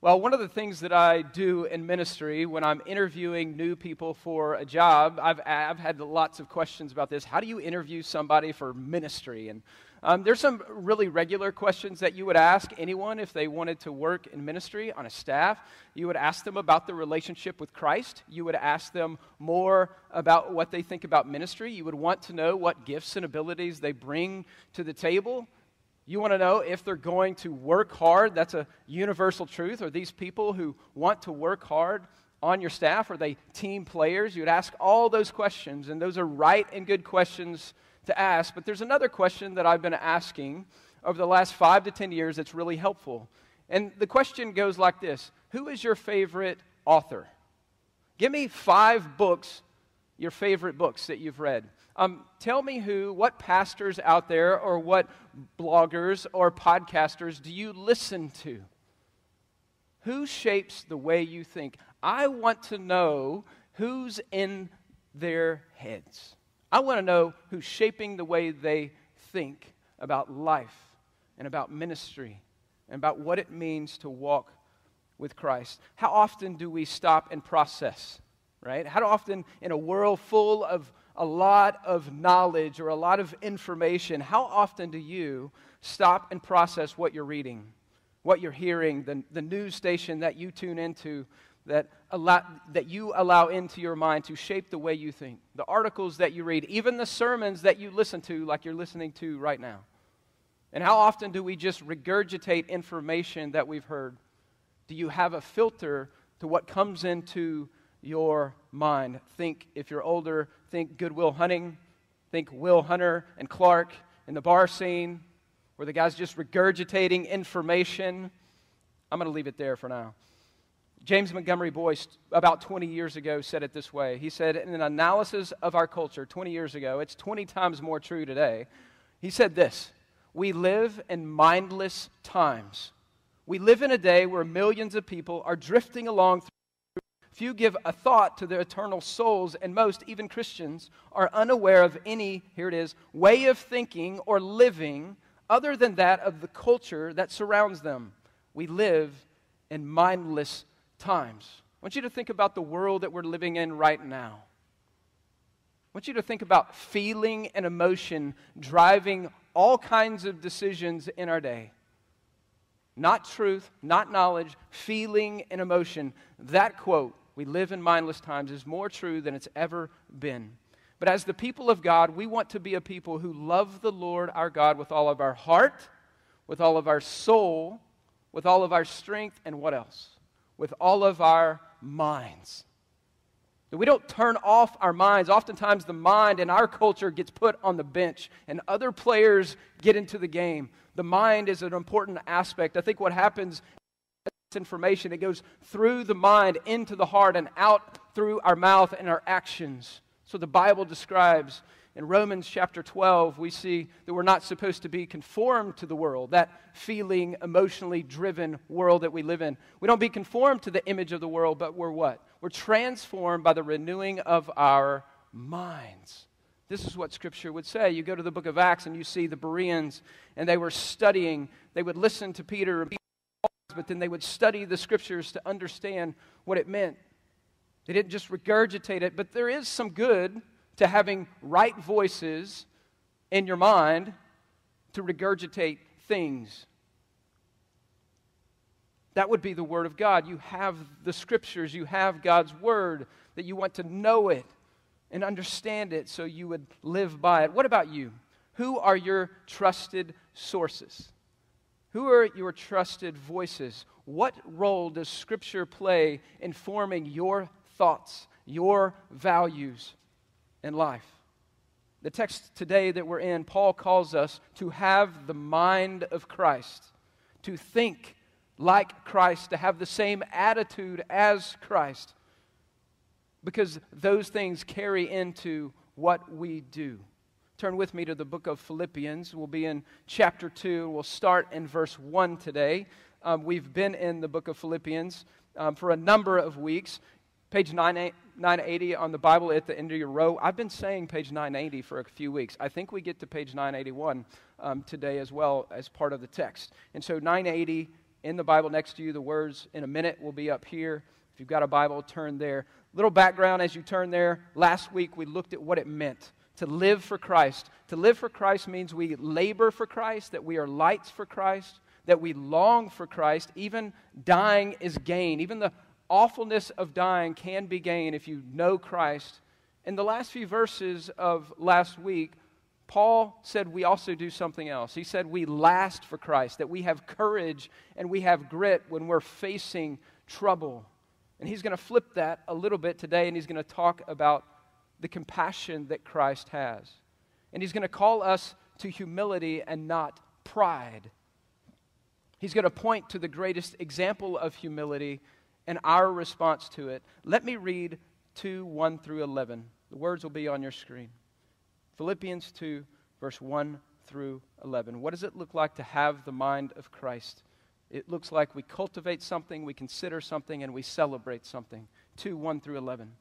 Well, one of the things that I do in ministry when I'm interviewing new people for a job, I've, I've had lots of questions about this. How do you interview somebody for ministry? And um, there's some really regular questions that you would ask anyone if they wanted to work in ministry on a staff. You would ask them about the relationship with Christ. You would ask them more about what they think about ministry. You would want to know what gifts and abilities they bring to the table. You want to know if they're going to work hard. That's a universal truth. Are these people who want to work hard on your staff? Are they team players? You would ask all those questions, and those are right and good questions to ask. But there's another question that I've been asking over the last five to ten years that's really helpful. And the question goes like this Who is your favorite author? Give me five books, your favorite books that you've read. Um, tell me who, what pastors out there, or what bloggers or podcasters do you listen to? Who shapes the way you think? I want to know who's in their heads. I want to know who's shaping the way they think about life and about ministry and about what it means to walk with Christ. How often do we stop and process, right? How often in a world full of a lot of knowledge or a lot of information, how often do you stop and process what you're reading, what you're hearing, the, the news station that you tune into, that, allow, that you allow into your mind to shape the way you think, the articles that you read, even the sermons that you listen to, like you're listening to right now? And how often do we just regurgitate information that we've heard? Do you have a filter to what comes into your mind. Think, if you're older, think Good Will Hunting, think Will Hunter and Clark in the bar scene, where the guy's just regurgitating information. I'm going to leave it there for now. James Montgomery Boice, about 20 years ago, said it this way. He said, in an analysis of our culture 20 years ago, it's 20 times more true today. He said this We live in mindless times. We live in a day where millions of people are drifting along Few give a thought to their eternal souls, and most, even Christians, are unaware of any, here it is, way of thinking or living other than that of the culture that surrounds them. We live in mindless times. I want you to think about the world that we're living in right now. I want you to think about feeling and emotion driving all kinds of decisions in our day. Not truth, not knowledge, feeling and emotion. That quote we live in mindless times is more true than it's ever been. But as the people of God, we want to be a people who love the Lord our God with all of our heart, with all of our soul, with all of our strength, and what else? With all of our minds. That we don't turn off our minds. Oftentimes, the mind in our culture gets put on the bench and other players get into the game. The mind is an important aspect. I think what happens information. It goes through the mind into the heart and out through our mouth and our actions. So the Bible describes in Romans chapter 12, we see that we're not supposed to be conformed to the world, that feeling, emotionally driven world that we live in. We don't be conformed to the image of the world, but we're what? We're transformed by the renewing of our minds. This is what Scripture would say. You go to the book of Acts and you see the Bereans, and they were studying. They would listen to Peter but then they would study the scriptures to understand what it meant. They didn't just regurgitate it, but there is some good to having right voices in your mind to regurgitate things. That would be the Word of God. You have the Scriptures, you have God's Word, that you want to know it and understand it so you would live by it. What about you? Who are your trusted sources? Who are your trusted voices? What role does Scripture play in forming your thoughts, your values in life? The text today that we're in, Paul calls us to have the mind of Christ, to think like Christ, to have the same attitude as Christ, because those things carry into what we do. Turn with me to the book of Philippians. We'll be in chapter 2. We'll start in verse 1 today. Um, we've been in the book of Philippians um, for a number of weeks. Page 980 on the Bible at the end of your row. I've been saying page 980 for a few weeks. I think we get to page 981 um, today as well as part of the text. And so 980 in the Bible next to you. The words in a minute will be up here. If you've got a Bible, turn there. Little background as you turn there. Last week we looked at what it meant to live for Christ. To live for Christ means we labor for Christ, that we are lights for Christ, that we long for Christ. Even dying is gain. Even the awfulness of dying can be gain if you know Christ. In the last few verses of last week, Paul said we also do something else. He said we last for Christ, that we have courage and we have grit when we're facing trouble. And he's going to flip that a little bit today and he's going to talk about the compassion that Christ has. And he's going to call us to humility and not pride. He's going to point to the greatest example of humility and our response to it. Let me read 2 1 through 11. The words will be on your screen. Philippians 2, verse 1 through 11. What does it look like to have the mind of Christ? It looks like we cultivate something, we consider something, and we celebrate something. 2 1 through 11.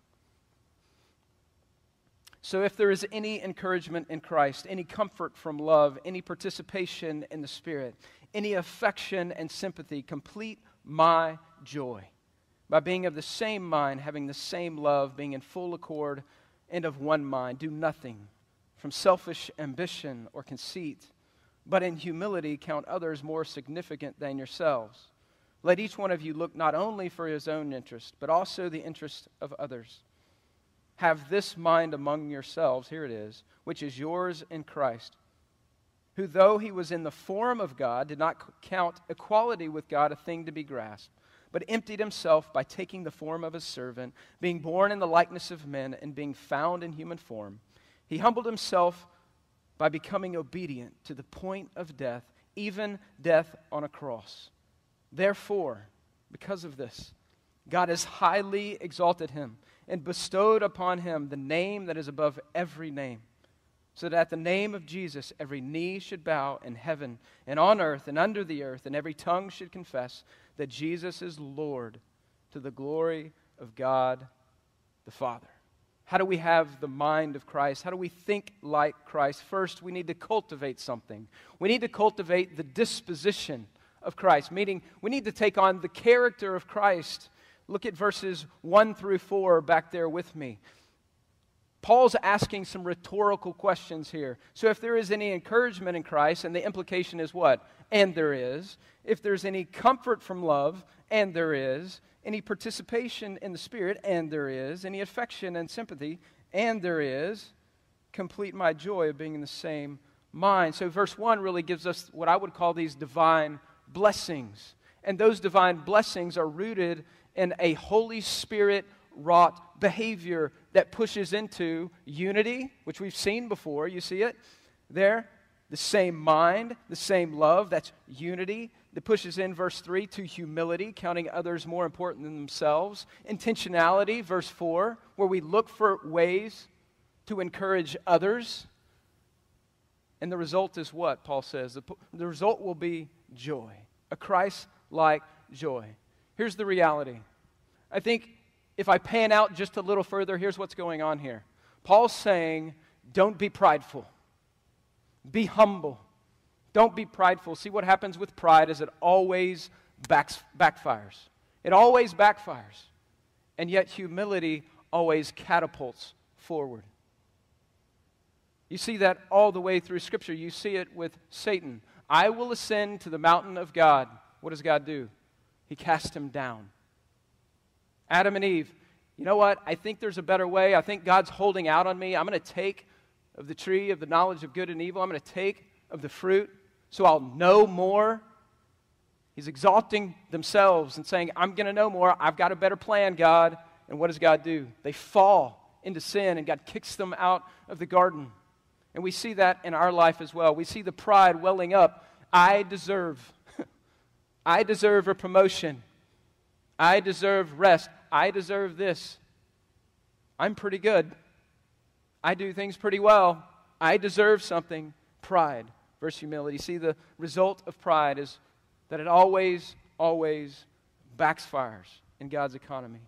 So, if there is any encouragement in Christ, any comfort from love, any participation in the Spirit, any affection and sympathy, complete my joy by being of the same mind, having the same love, being in full accord and of one mind. Do nothing from selfish ambition or conceit, but in humility count others more significant than yourselves. Let each one of you look not only for his own interest, but also the interest of others. Have this mind among yourselves, here it is, which is yours in Christ, who, though he was in the form of God, did not count equality with God a thing to be grasped, but emptied himself by taking the form of a servant, being born in the likeness of men, and being found in human form. He humbled himself by becoming obedient to the point of death, even death on a cross. Therefore, because of this, God has highly exalted him and bestowed upon him the name that is above every name, so that at the name of Jesus every knee should bow in heaven and on earth and under the earth, and every tongue should confess that Jesus is Lord to the glory of God the Father. How do we have the mind of Christ? How do we think like Christ? First, we need to cultivate something. We need to cultivate the disposition of Christ, meaning we need to take on the character of Christ Look at verses 1 through 4 back there with me. Paul's asking some rhetorical questions here. So, if there is any encouragement in Christ, and the implication is what? And there is. If there's any comfort from love, and there is. Any participation in the Spirit, and there is. Any affection and sympathy, and there is. Complete my joy of being in the same mind. So, verse 1 really gives us what I would call these divine blessings. And those divine blessings are rooted in a Holy Spirit wrought behavior that pushes into unity, which we've seen before. You see it there? The same mind, the same love. That's unity. That pushes in, verse 3, to humility, counting others more important than themselves. Intentionality, verse 4, where we look for ways to encourage others. And the result is what? Paul says. The, the result will be joy, a Christ like joy. Here's the reality. I think if I pan out just a little further, here's what's going on here. Paul's saying, don't be prideful, be humble. Don't be prideful. See what happens with pride is it always backs, backfires. It always backfires. And yet humility always catapults forward. You see that all the way through Scripture. You see it with Satan. I will ascend to the mountain of God. What does God do? He casts him down. Adam and Eve, you know what? I think there's a better way. I think God's holding out on me. I'm going to take of the tree of the knowledge of good and evil. I'm going to take of the fruit so I'll know more. He's exalting themselves and saying, I'm going to know more. I've got a better plan, God. And what does God do? They fall into sin, and God kicks them out of the garden. And we see that in our life as well. We see the pride welling up. I deserve. I deserve a promotion. I deserve rest. I deserve this. I'm pretty good. I do things pretty well. I deserve something. Pride versus humility. See, the result of pride is that it always, always backfires in God's economy.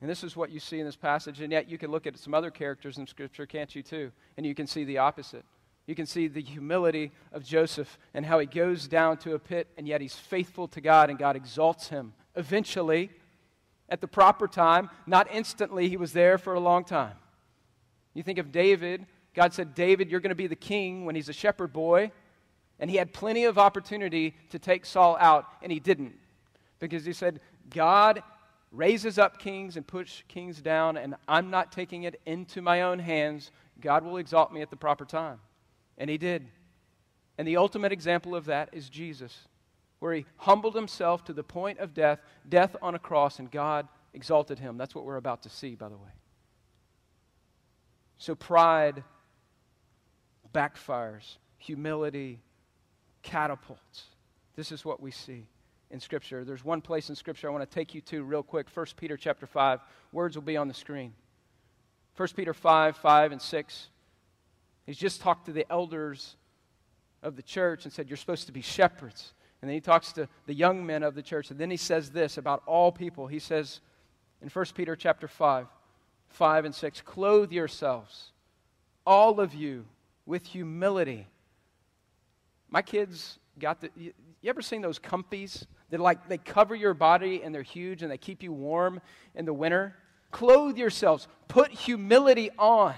And this is what you see in this passage. And yet you can look at some other characters in Scripture, can't you, too? And you can see the opposite. You can see the humility of Joseph and how he goes down to a pit, and yet he's faithful to God, and God exalts him. Eventually, at the proper time, not instantly, he was there for a long time. You think of David, God said, David, you're going to be the king when he's a shepherd boy. And he had plenty of opportunity to take Saul out, and he didn't. Because he said, God raises up kings and puts kings down, and I'm not taking it into my own hands. God will exalt me at the proper time. And he did. And the ultimate example of that is Jesus, where he humbled himself to the point of death, death on a cross, and God exalted him. That's what we're about to see, by the way. So pride backfires, humility catapults. This is what we see in Scripture. There's one place in Scripture I want to take you to real quick 1 Peter chapter 5. Words will be on the screen. 1 Peter 5, 5 and 6. He's just talked to the elders of the church and said, You're supposed to be shepherds. And then he talks to the young men of the church. And then he says this about all people. He says in 1 Peter chapter 5, 5 and 6, Clothe yourselves, all of you, with humility. My kids got the. You, you ever seen those comfies? They're like, they cover your body and they're huge and they keep you warm in the winter. Clothe yourselves. Put humility on.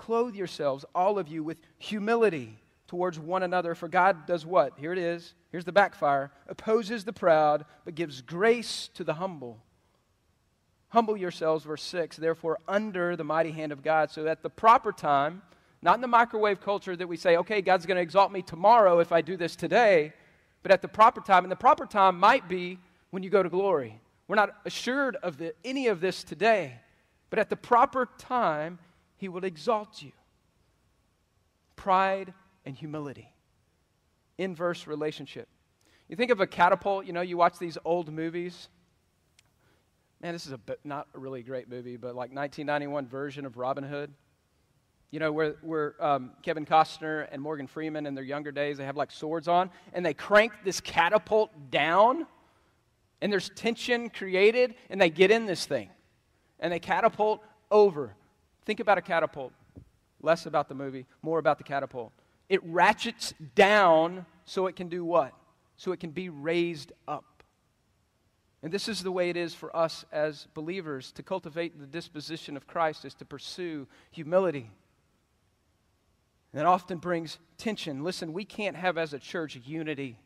Clothe yourselves, all of you, with humility towards one another. For God does what? Here it is. Here's the backfire. Opposes the proud, but gives grace to the humble. Humble yourselves, verse 6, therefore, under the mighty hand of God, so that the proper time, not in the microwave culture that we say, okay, God's going to exalt me tomorrow if I do this today, but at the proper time. And the proper time might be when you go to glory. We're not assured of the, any of this today, but at the proper time, He will exalt you. Pride and humility. Inverse relationship. You think of a catapult, you know, you watch these old movies man, this is a not a really great movie, but like 1991 version of Robin Hood. You know, where, where um, Kevin Costner and Morgan Freeman in their younger days, they have like swords on, and they crank this catapult down, and there's tension created, and they get in this thing, and they catapult over. Think about a catapult. Less about the movie, more about the catapult. It ratchets down so it can do what? So it can be raised up. And this is the way it is for us as believers. To cultivate the disposition of Christ is to pursue humility. And that often brings tension. Listen, we can't have as a church unity,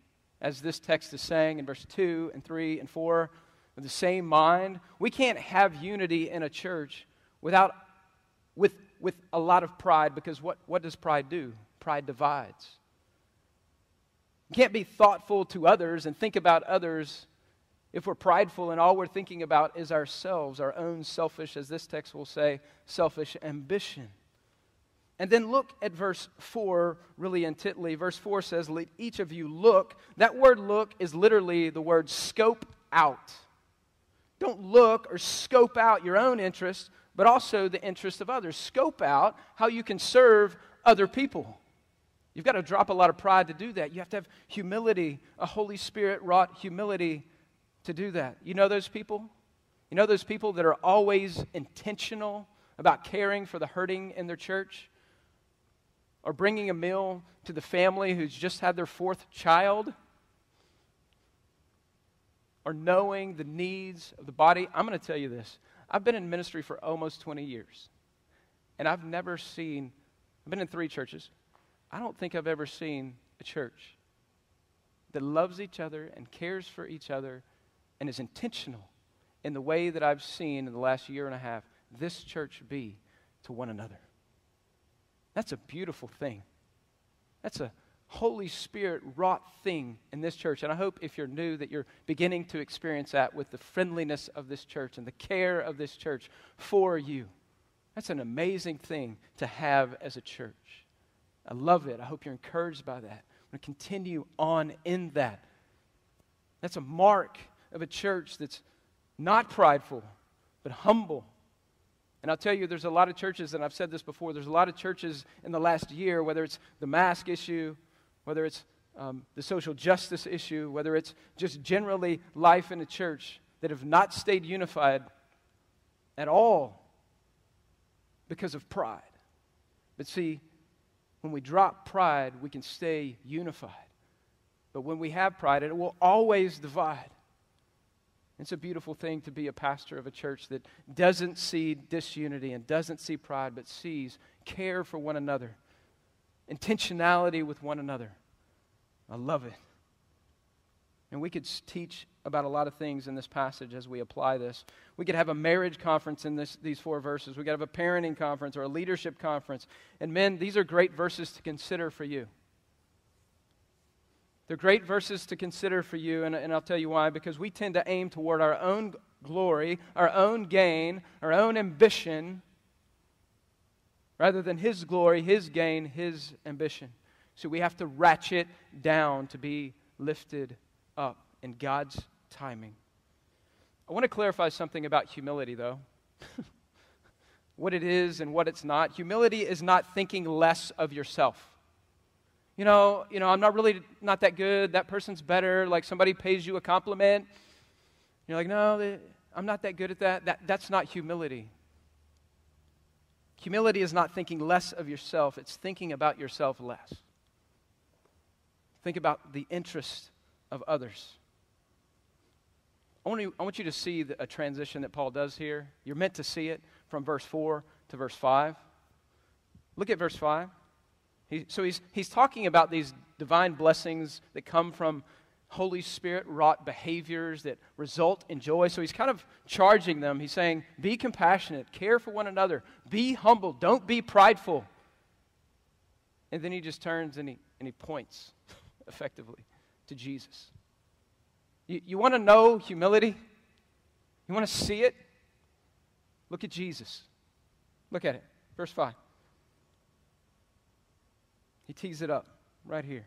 as this text is saying in verse 2 and 3 and 4, of the same mind. We can't have unity in a church without, with, with a lot of pride, because what, what does pride do? Pride divides. You can't be thoughtful to others and think about others if we're prideful and all we're thinking about is ourselves, our own selfish, as this text will say, selfish ambition. And then look at verse 4 really intently. Verse 4 says, Let each of you look. That word look is literally the word scope out. Don't look or scope out your own interest, but also the interest of others. Scope out how you can serve other people. You've got to drop a lot of pride to do that. You have to have humility, a Holy Spirit wrought humility to do that. You know those people? You know those people that are always intentional about caring for the hurting in their church? Or bringing a meal to the family who's just had their fourth child? Or knowing the needs of the body? I'm going to tell you this. I've been in ministry for almost 20 years, and I've never seen, I've been in three churches. I don't think I've ever seen a church that loves each other and cares for each other and is intentional in the way that I've seen in the last year and a half this church be to one another. That's a beautiful thing. That's a Holy Spirit wrought thing in this church. And I hope if you're new that you're beginning to experience that with the friendliness of this church and the care of this church for you. That's an amazing thing to have as a church. I love it. I hope you're encouraged by that. I'm going to continue on in that. That's a mark of a church that's not prideful, but humble. And I'll tell you, there's a lot of churches, and I've said this before, there's a lot of churches in the last year, whether it's the mask issue, whether it's um, the social justice issue, whether it's just generally life in a church, that have not stayed unified at all because of pride. But see, when we drop pride, we can stay unified. But when we have pride, it will always divide. It's a beautiful thing to be a pastor of a church that doesn't see disunity and doesn't see pride, but sees care for one another, intentionality with one another. I love it. And we could teach about a lot of things in this passage as we apply this. We could have a marriage conference in this, these four verses. We could have a parenting conference or a leadership conference. And men, these are great verses to consider for you. They're great verses to consider for you, and, and I'll tell you why. Because we tend to aim toward our own glory, our own gain, our own ambition, rather than His glory, His gain, His ambition. So we have to ratchet down to be lifted up in God's timing. I want to clarify something about humility, though. what it is and what it's not. Humility is not thinking less of yourself you know, you know, I'm not really not that good. That person's better. Like somebody pays you a compliment. You're like, no, I'm not that good at that. that that's not humility. Humility is not thinking less of yourself, it's thinking about yourself less. Think about the interest of others. I want, you, I want you to see the, a transition that Paul does here. You're meant to see it from verse 4 to verse 5. Look at verse 5. He, so he's, he's talking about these divine blessings that come from Holy Spirit wrought behaviors that result in joy. So he's kind of charging them. He's saying, Be compassionate, care for one another, be humble, don't be prideful. And then he just turns and he, and he points effectively to Jesus. You, you want to know humility? You want to see it? Look at Jesus. Look at it. Verse 5. He tees it up right here.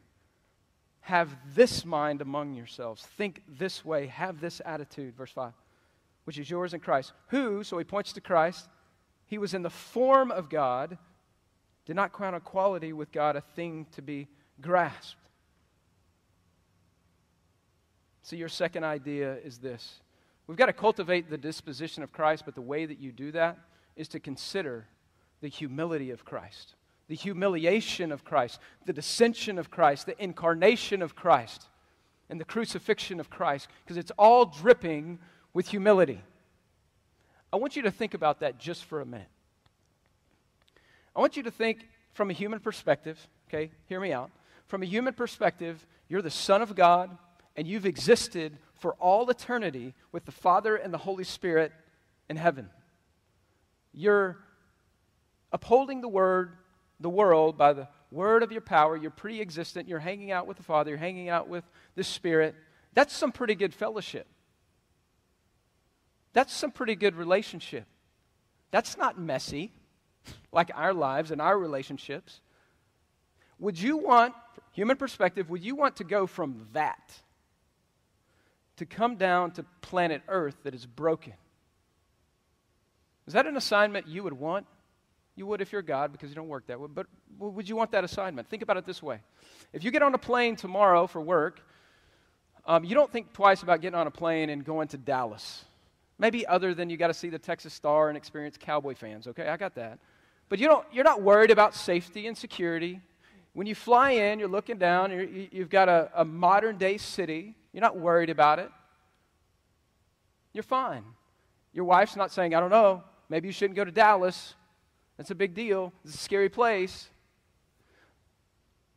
Have this mind among yourselves. Think this way. Have this attitude. Verse 5, which is yours in Christ. Who, so he points to Christ, he was in the form of God, did not count equality with God a thing to be grasped. So, your second idea is this we've got to cultivate the disposition of Christ, but the way that you do that is to consider the humility of Christ the humiliation of Christ, the descension of Christ, the incarnation of Christ, and the crucifixion of Christ, because it's all dripping with humility. I want you to think about that just for a minute. I want you to think from a human perspective, okay? Hear me out. From a human perspective, you're the Son of God, and you've existed for all eternity with the Father and the Holy Spirit in heaven. You're upholding the Word the world by the word of your power. You're pre existent. You're hanging out with the Father. You're hanging out with the Spirit. That's some pretty good fellowship. That's some pretty good relationship. That's not messy like our lives and our relationships. Would you want, human perspective, would you want to go from that to come down to planet Earth that is broken? Is that an assignment you would want? You would if you're God because you don't work that way. But would you want that assignment? Think about it this way. If you get on a plane tomorrow for work, um, you don't think twice about getting on a plane and going to Dallas. Maybe other than you got to see the Texas Star and experience Cowboy fans. Okay, I got that. But you don't, you're not worried about safety and security. When you fly in, you're looking down, you have got a, a modern day city. You're not worried about it. You're fine. Your wife's not saying, I don't know, maybe you shouldn't go to Dallas. That's a big deal. It's a scary place.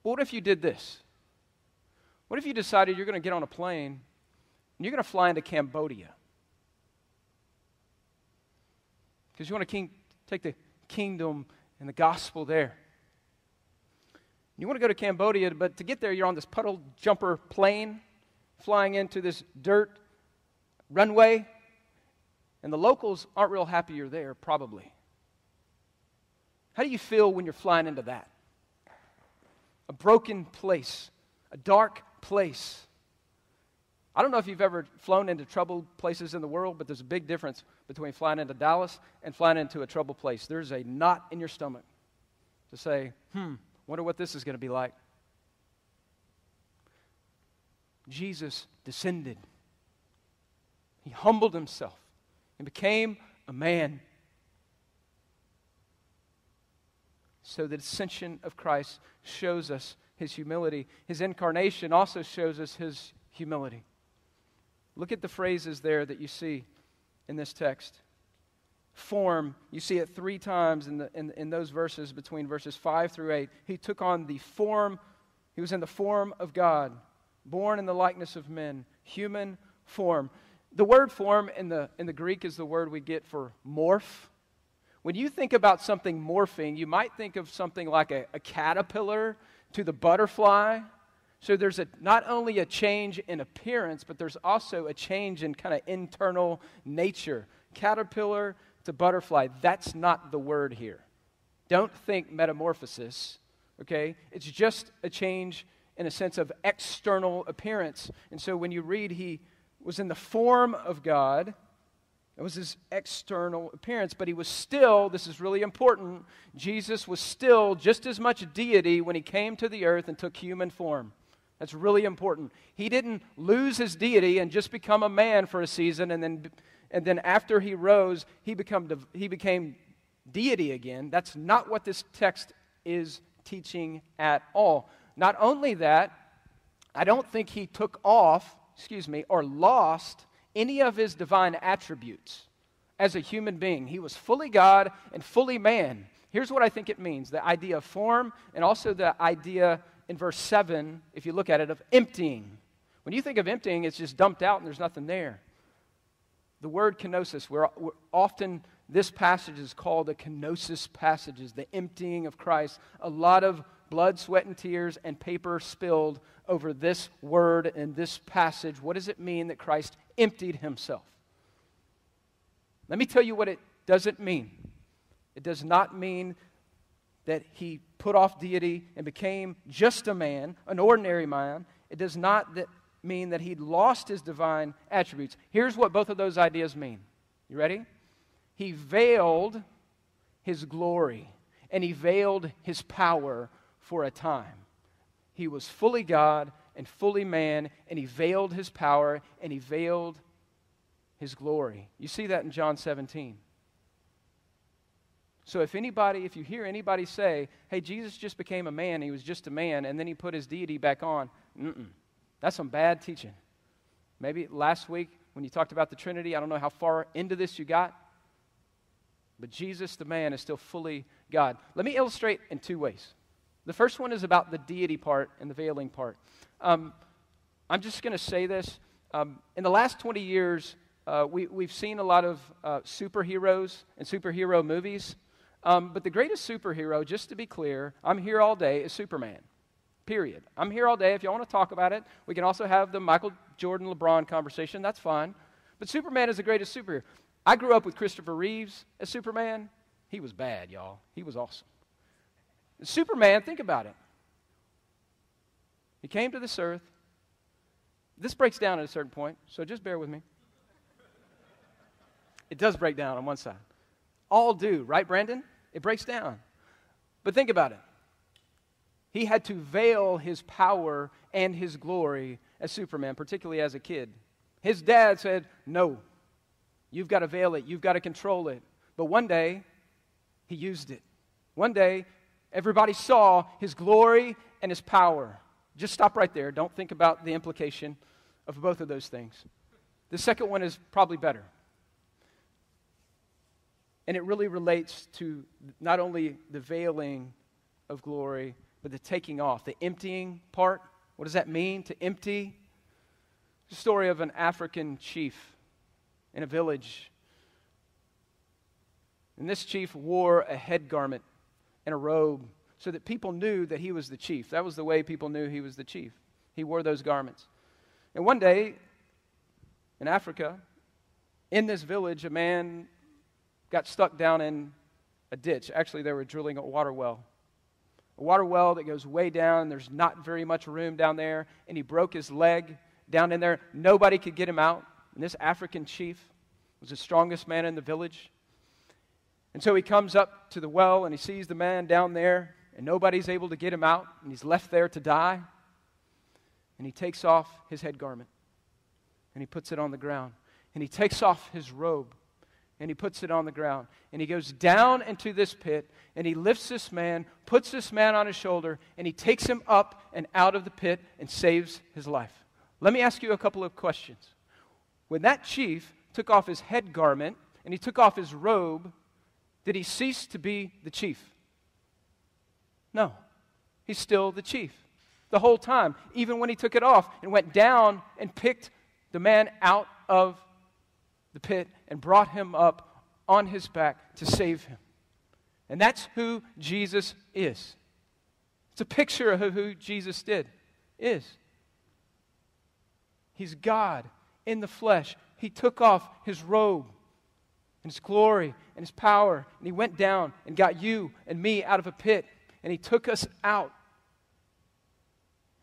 But what if you did this? What if you decided you're going to get on a plane and you're going to fly into Cambodia? Because you want to king, take the kingdom and the gospel there. You want to go to Cambodia, but to get there, you're on this puddle jumper plane flying into this dirt runway, and the locals aren't real happy you're there, probably. How do you feel when you're flying into that? A broken place, a dark place. I don't know if you've ever flown into troubled places in the world, but there's a big difference between flying into Dallas and flying into a troubled place. There's a knot in your stomach to say, hmm, wonder what this is going to be like. Jesus descended. He humbled himself and became a man So the ascension of Christ shows us his humility. His incarnation also shows us his humility. Look at the phrases there that you see in this text. Form, you see it three times in, the, in, in those verses between verses 5 through 8. He took on the form, he was in the form of God, born in the likeness of men, human form. The word form in the, in the Greek is the word we get for morph. When you think about something morphing, you might think of something like a, a caterpillar to the butterfly. So there's a, not only a change in appearance, but there's also a change in kind of internal nature. Caterpillar to butterfly, that's not the word here. Don't think metamorphosis, okay? It's just a change in a sense of external appearance. And so when you read, he was in the form of God, it was his external appearance, but he was still, this is really important, Jesus was still just as much deity when he came to the earth and took human form. That's really important. He didn't lose his deity and just become a man for a season, and then, and then after he rose, he, become, he became deity again. That's not what this text is teaching at all. Not only that, I don't think he took off, excuse me, or lost any of his divine attributes as a human being. He was fully God and fully man. Here's what I think it means the idea of form, and also the idea in verse 7, if you look at it, of emptying. When you think of emptying, it's just dumped out and there's nothing there. The word kenosis, we're often this passage is called the kenosis passages, the emptying of Christ. A lot of blood, sweat, and tears and paper spilled over this word and this passage. What does it mean that Christ emptied himself? Let me tell you what it doesn't mean. It does not mean that he put off deity and became just a man, an ordinary man. It does not that mean that he lost his divine attributes. Here's what both of those ideas mean. You ready? He veiled his glory and he veiled his power for a time. He was fully God and fully man, and he veiled his power and he veiled his glory. You see that in John 17. So if anybody, if you hear anybody say, hey, Jesus just became a man, he was just a man, and then he put his deity back on, that's some bad teaching. Maybe last week when you talked about the Trinity, I don't know how far into this you got, but Jesus, the man, is still fully God. Let me illustrate in two ways. The first one is about the deity part and the veiling part. Um, I'm just going to say this. Um, in the last 20 years, uh, we, we've seen a lot of uh, superheroes and superhero movies. Um, but the greatest superhero, just to be clear, I'm here all day, is Superman. Period. I'm here all day. If y'all want to talk about it, we can also have the Michael Jordan LeBron conversation. That's fine. But Superman is the greatest superhero. I grew up with Christopher Reeves as Superman. He was bad, y'all. He was awesome. Superman, think about it. He came to this earth. This breaks down at a certain point, so just bear with me. It does break down on one side. All do, right, Brandon? It breaks down. But think about it. He had to veil his power and his glory as Superman, particularly as a kid. His dad said, No, you've got to veil it, you've got to control it. But one day, he used it. One day, everybody saw his glory and his power. Just stop right there. Don't think about the implication of both of those things. The second one is probably better. And it really relates to not only the veiling of glory, but the taking off, the emptying part. What does that mean to empty? The story of an African chief in a village. And this chief wore a head garment and a robe so that people knew that he was the chief. That was the way people knew he was the chief. He wore those garments. And one day in Africa, in this village, a man got stuck down in a ditch. Actually, they were drilling a water well. A water well that goes way down. There's not very much room down there. And he broke his leg down in there. Nobody could get him out. And this African chief was the strongest man in the village. And so he comes up to the well and he sees the man down there, and nobody's able to get him out, and he's left there to die. And he takes off his head garment and he puts it on the ground. And he takes off his robe and he puts it on the ground. And he goes down into this pit and he lifts this man, puts this man on his shoulder, and he takes him up and out of the pit and saves his life. Let me ask you a couple of questions. When that chief took off his head garment and he took off his robe, did he cease to be the chief? No. He's still the chief the whole time, even when he took it off and went down and picked the man out of the pit and brought him up on his back to save him. And that's who Jesus is. It's a picture of who Jesus did, is. He's God in the flesh. He took off his robe and his glory and his power, and he went down and got you and me out of a pit, and he took us out.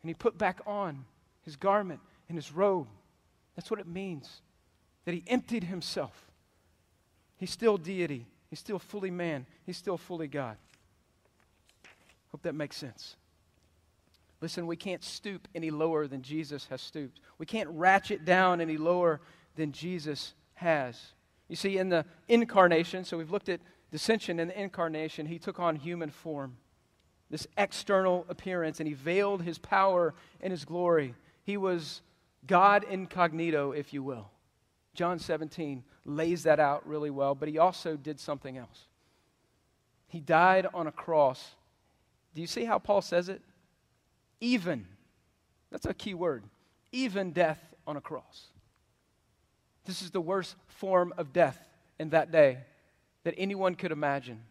And he put back on his garment and his robe. That's what it means that he emptied himself. He's still deity, he's still fully man, he's still fully God. Hope that makes sense. Listen, we can't stoop any lower than Jesus has stooped. We can't ratchet down any lower than Jesus has. You see, in the incarnation, so we've looked at descension in the incarnation, he took on human form, this external appearance, and he veiled his power and his glory. He was God incognito, if you will. John 17 lays that out really well, but he also did something else. He died on a cross. Do you see how Paul says it? Even. That's a key word. Even death on a cross. This is the worst form of death in that day that anyone could imagine.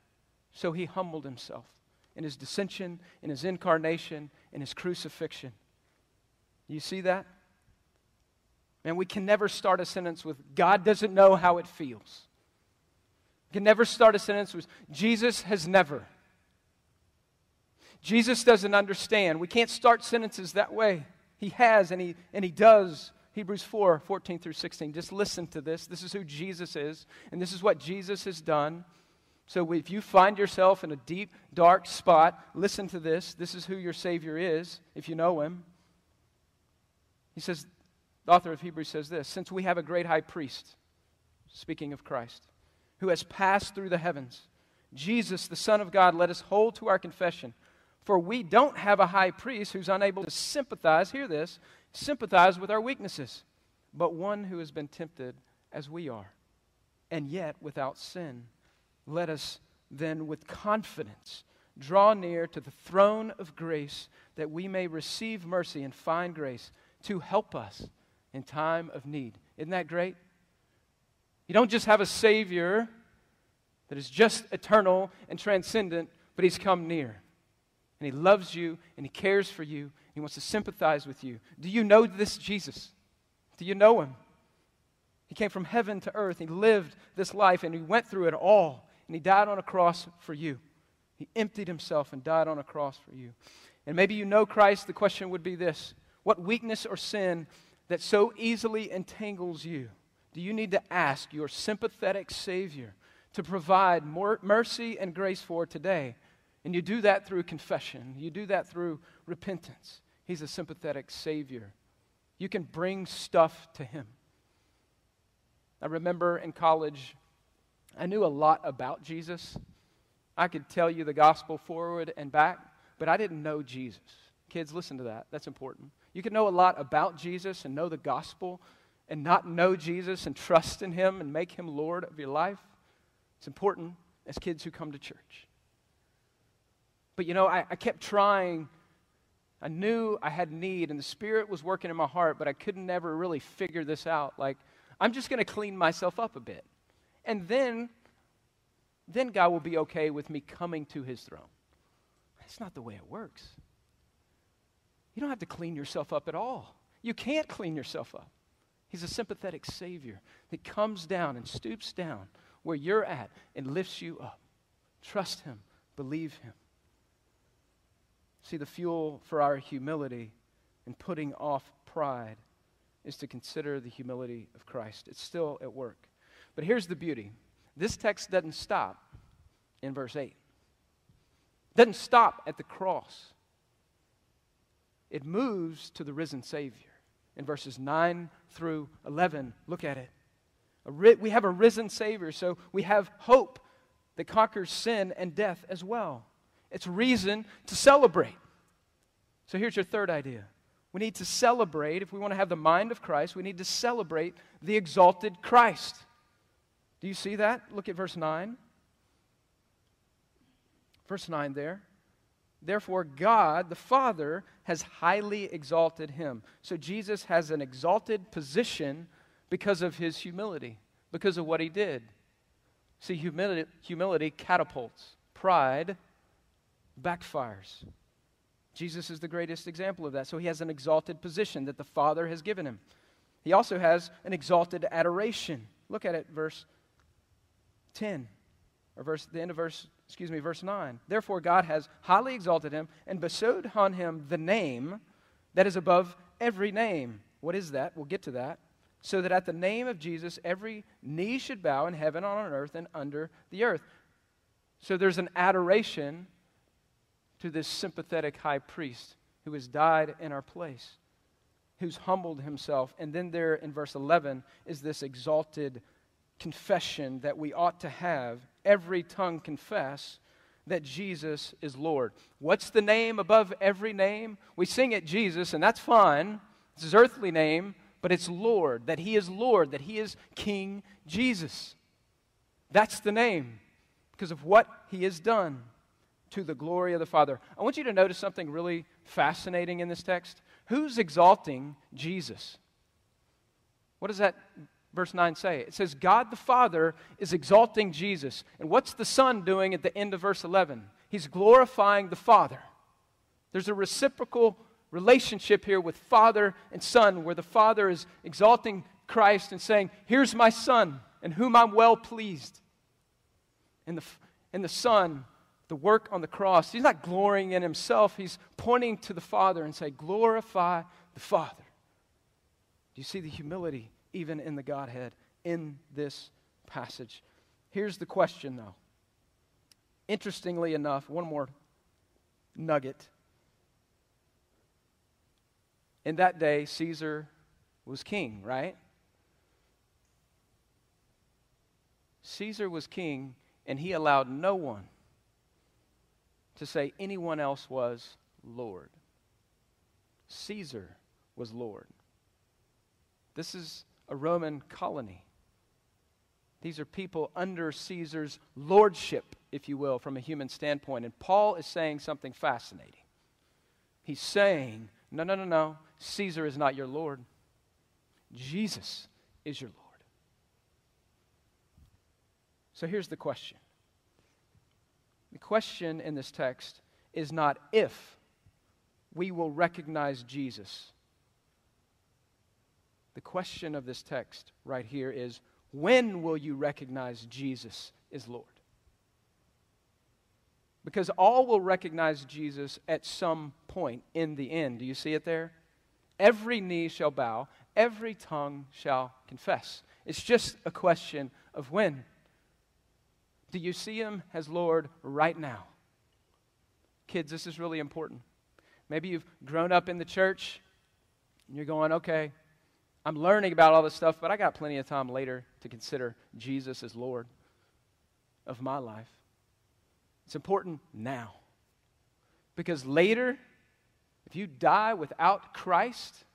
So he humbled himself in his descension, in his incarnation, in his crucifixion. You see that? And we can never start a sentence with, God doesn't know how it feels. We can never start a sentence with, Jesus has never. Jesus doesn't understand. We can't start sentences that way. He has and he, and he does. Hebrews 4 14 through 16. Just listen to this. This is who Jesus is, and this is what Jesus has done. So if you find yourself in a deep, dark spot, listen to this. This is who your Savior is, if you know him. He says, the author of Hebrews says this Since we have a great high priest, speaking of Christ, who has passed through the heavens, Jesus, the Son of God, let us hold to our confession. For we don't have a high priest who's unable to sympathize, hear this, sympathize with our weaknesses, but one who has been tempted as we are, and yet without sin. Let us then with confidence draw near to the throne of grace that we may receive mercy and find grace to help us in time of need. Isn't that great? You don't just have a Savior that is just eternal and transcendent, but He's come near. And He loves you and He cares for you. He wants to sympathize with you. Do you know this Jesus? Do you know Him? He came from heaven to earth. He lived this life and He went through it all. And He died on a cross for you. He emptied Himself and died on a cross for you. And maybe you know Christ. The question would be this What weakness or sin that so easily entangles you, do you need to ask your sympathetic Savior to provide more mercy and grace for today? And you do that through confession, you do that through repentance. He's a sympathetic Savior. You can bring stuff to Him. I remember in college, I knew a lot about Jesus. I could tell you the gospel forward and back, but I didn't know Jesus. Kids, listen to that. That's important. You can know a lot about Jesus and know the gospel and not know Jesus and trust in him and make him Lord of your life. It's important as kids who come to church. But you know, I, I kept trying. I knew I had need and the Spirit was working in my heart, but I could never really figure this out. Like, I'm just going to clean myself up a bit. And then, then God will be okay with me coming to his throne. That's not the way it works. You don't have to clean yourself up at all. You can't clean yourself up. He's a sympathetic Savior that comes down and stoops down where you're at and lifts you up. Trust Him, believe Him. See, the fuel for our humility and putting off pride is to consider the humility of Christ. It's still at work. But here's the beauty this text doesn't stop in verse 8, it doesn't stop at the cross it moves to the risen Savior. In verses 9 through 11, look at it. we have a risen Savior, so we have hope that conquers sin and death as well. It's reason to celebrate. So here's your third idea. We need to celebrate, if we want to have the mind of Christ, we need to celebrate the exalted Christ. Do you see that? Look at verse 9. Verse 9 there. Therefore, God, the Father, has highly exalted him. So Jesus has an exalted position because of his humility, because of what he did. See, humility, humility catapults, pride backfires. Jesus is the greatest example of that. So he has an exalted position that the Father has given him. He also has an exalted adoration. Look at it, verse 10, or verse, the end of verse, excuse me, verse 9. Therefore, God has highly exalted him and bestowed on him the name that is above every name. What is that? We'll get to that. So that at the name of Jesus, every knee should bow in heaven, on earth, and under the earth. So there's an adoration to this sympathetic high priest who has died in our place, who's humbled himself. And then there in verse 11 is this exalted confession that we ought to have every tongue confess that Jesus is Lord. What's the name above every name? We sing it Jesus, and that's fine. It's his earthly name, but it's Lord, that he is Lord, that he is King Jesus. That's the name because of what he has done to the glory of the Father. I want you to notice something really fascinating in this text. Who's exalting Jesus? What does that verse 9 say? It says, God the Father is exalting Jesus. And what's the Son doing at the end of verse 11? He's glorifying the Father. There's a reciprocal relationship here with Father and Son, where the Father is exalting Christ and saying, Here's my Son, in whom I'm well pleased. And the, and the Son the work on the cross, he's not glorying in himself. He's pointing to the Father and say, glorify the Father. Do you see the humility even in the Godhead in this passage? Here's the question, though. Interestingly enough, one more nugget. In that day, Caesar was king, right? Caesar was king, and he allowed no one to say anyone else was Lord. Caesar was Lord. This is a Roman colony. These are people under Caesar's lordship, if you will, from a human standpoint. And Paul is saying something fascinating. He's saying, no, no, no, no. Caesar is not your Lord. Jesus is your Lord. So here's the question the question in this text is not if we will recognize Jesus. The question of this text right here is when will you recognize Jesus is Lord? Because all will recognize Jesus at some point in the end. Do you see it there? Every knee shall bow, every tongue shall confess. It's just a question of when. Do you see Him as Lord right now? Kids, this is really important. Maybe you've grown up in the church and you're going, okay, I'm learning about all this stuff, but I got plenty of time later to consider Jesus as Lord of my life. It's important now. Because later, if you die without Christ,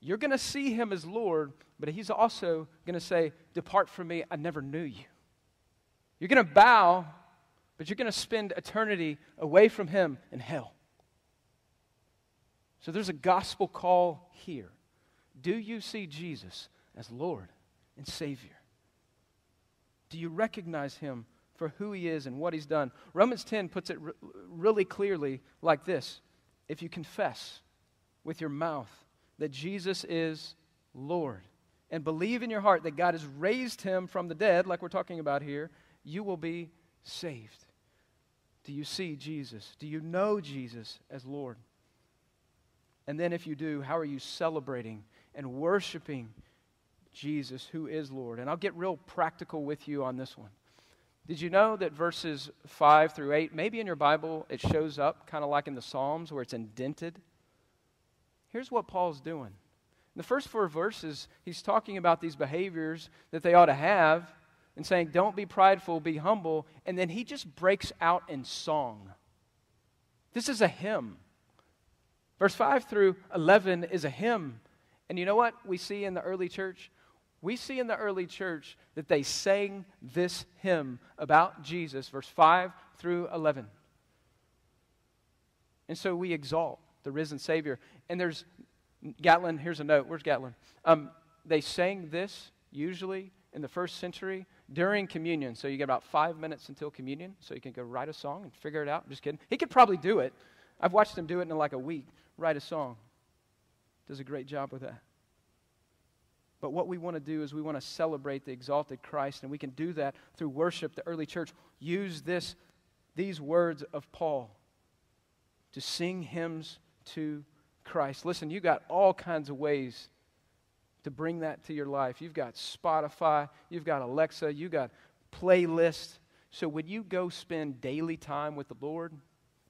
you're going to see him as Lord, but he's also going to say, Depart from me, I never knew you. You're going to bow, but you're going to spend eternity away from Him in hell. So there's a gospel call here. Do you see Jesus as Lord and Savior? Do you recognize Him for who He is and what He's done? Romans 10 puts it re- really clearly like this If you confess with your mouth that Jesus is Lord and believe in your heart that God has raised Him from the dead, like we're talking about here, you will be saved. Do you see Jesus? Do you know Jesus as Lord? And then, if you do, how are you celebrating and worshiping Jesus, who is Lord? And I'll get real practical with you on this one. Did you know that verses 5 through 8, maybe in your Bible it shows up kind of like in the Psalms where it's indented? Here's what Paul's doing In the first four verses, he's talking about these behaviors that they ought to have and saying, Don't be prideful, be humble. And then he just breaks out in song. This is a hymn. Verse 5 through 11 is a hymn. And you know what we see in the early church? We see in the early church that they sang this hymn about Jesus, verse 5 through 11. And so we exalt the risen Savior. And there's Gatlin, here's a note. Where's Gatlin? Um, they sang this usually in the first century during communion. So you get about five minutes until communion, so you can go write a song and figure it out. I'm just kidding. He could probably do it. I've watched him do it in like a week. Write a song. Does a great job with that. But what we want to do is we want to celebrate the exalted Christ, and we can do that through worship. The early church used this, these words of Paul to sing hymns to Christ. Listen, you got all kinds of ways to bring that to your life. You've got Spotify, you've got Alexa, you've got playlists. So when you go spend daily time with the Lord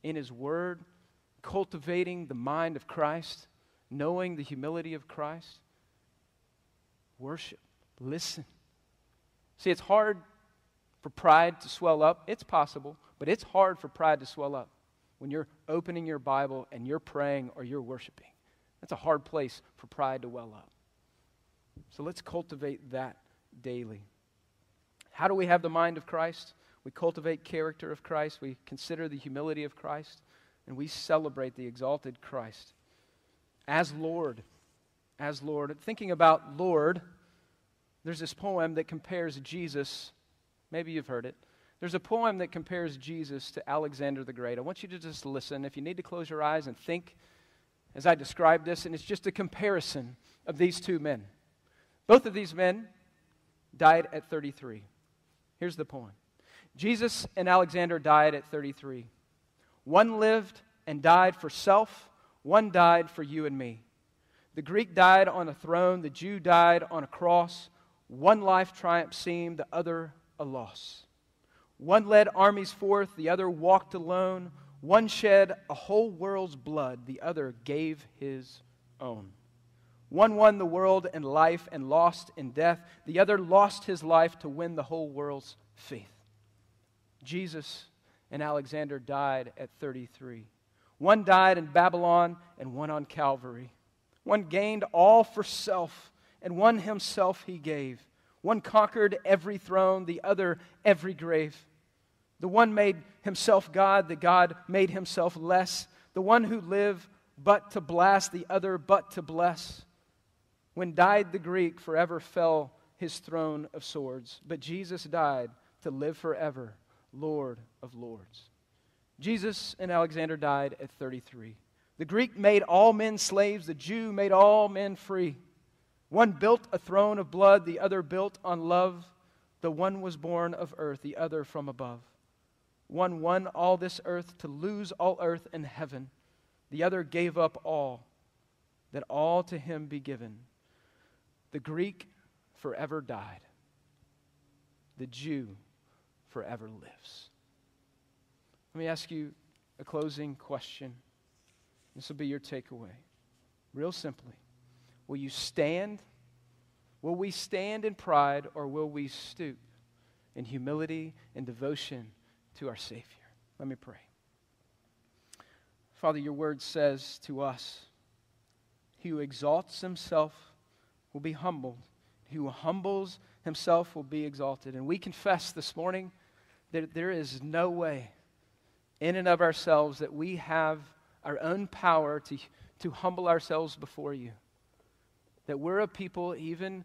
in His Word, cultivating the mind of Christ, knowing the humility of Christ, worship, listen. See, it's hard for pride to swell up. It's possible, but it's hard for pride to swell up when you're opening your Bible and you're praying or you're worshiping. That's a hard place for pride to well up. So let's cultivate that daily. How do we have the mind of Christ? We cultivate character of Christ, we consider the humility of Christ, and we celebrate the exalted Christ as Lord. As Lord. Thinking about Lord, there's this poem that compares Jesus, maybe you've heard it. There's a poem that compares Jesus to Alexander the Great. I want you to just listen. If you need to close your eyes and think as I describe this, and it's just a comparison of these two men. Both of these men died at 33. Here's the poem Jesus and Alexander died at 33. One lived and died for self, one died for you and me. The Greek died on a throne, the Jew died on a cross. One life triumph seemed, the other a loss. One led armies forth, the other walked alone. One shed a whole world's blood, the other gave his own. One won the world and life and lost in death. The other lost his life to win the whole world's faith. Jesus and Alexander died at 33. One died in Babylon and one on Calvary. One gained all for self, and one himself he gave. One conquered every throne, the other every grave. The one made himself God, the God made himself less. The one who lived but to blast, the other but to bless. When died the Greek, forever fell his throne of swords. But Jesus died to live forever, Lord of lords. Jesus and Alexander died at 33. The Greek made all men slaves, the Jew made all men free. One built a throne of blood, the other built on love. The one was born of earth, the other from above. One won all this earth to lose all earth and heaven. The other gave up all, that all to him be given. The Greek forever died, the Jew forever lives. Let me ask you a closing question. This will be your takeaway. Real simply Will you stand? Will we stand in pride or will we stoop in humility and devotion to our Savior? Let me pray. Father, your word says to us, He who exalts himself will be humbled. He who humbles himself will be exalted. And we confess this morning that there is no way in and of ourselves that we have our own power to, to humble ourselves before you. That we're a people, even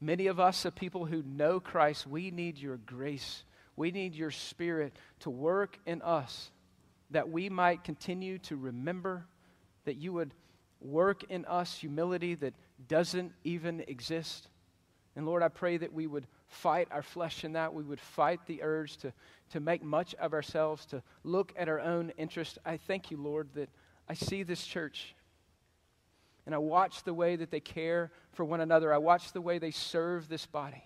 many of us, a people who know Christ, we need your grace. We need your spirit to work in us that we might continue to remember, that you would work in us humility that doesn't even exist. And Lord, I pray that we would fight our flesh in that. We would fight the urge to, to make much of ourselves, to look at our own interest. I thank you, Lord, that I see this church and I watch the way that they care for one another. I watch the way they serve this body.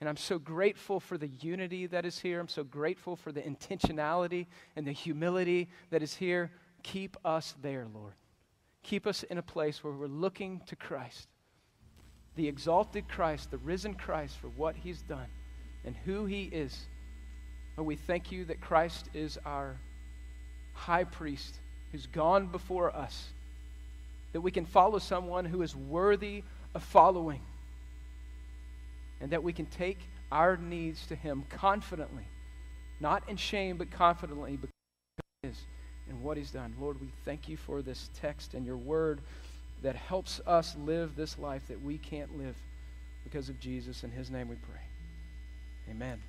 And I'm so grateful for the unity that is here. I'm so grateful for the intentionality and the humility that is here. Keep us there, Lord. Keep us in a place where we're looking to Christ the exalted Christ, the risen Christ, for what he's done and who he is. Lord, we thank you that Christ is our high priest who's gone before us, that we can follow someone who is worthy of following, and that we can take our needs to him confidently, not in shame, but confidently because he is and what he's done. Lord, we thank you for this text and your word that helps us live this life that we can't live because of Jesus. In his name we pray. Amen.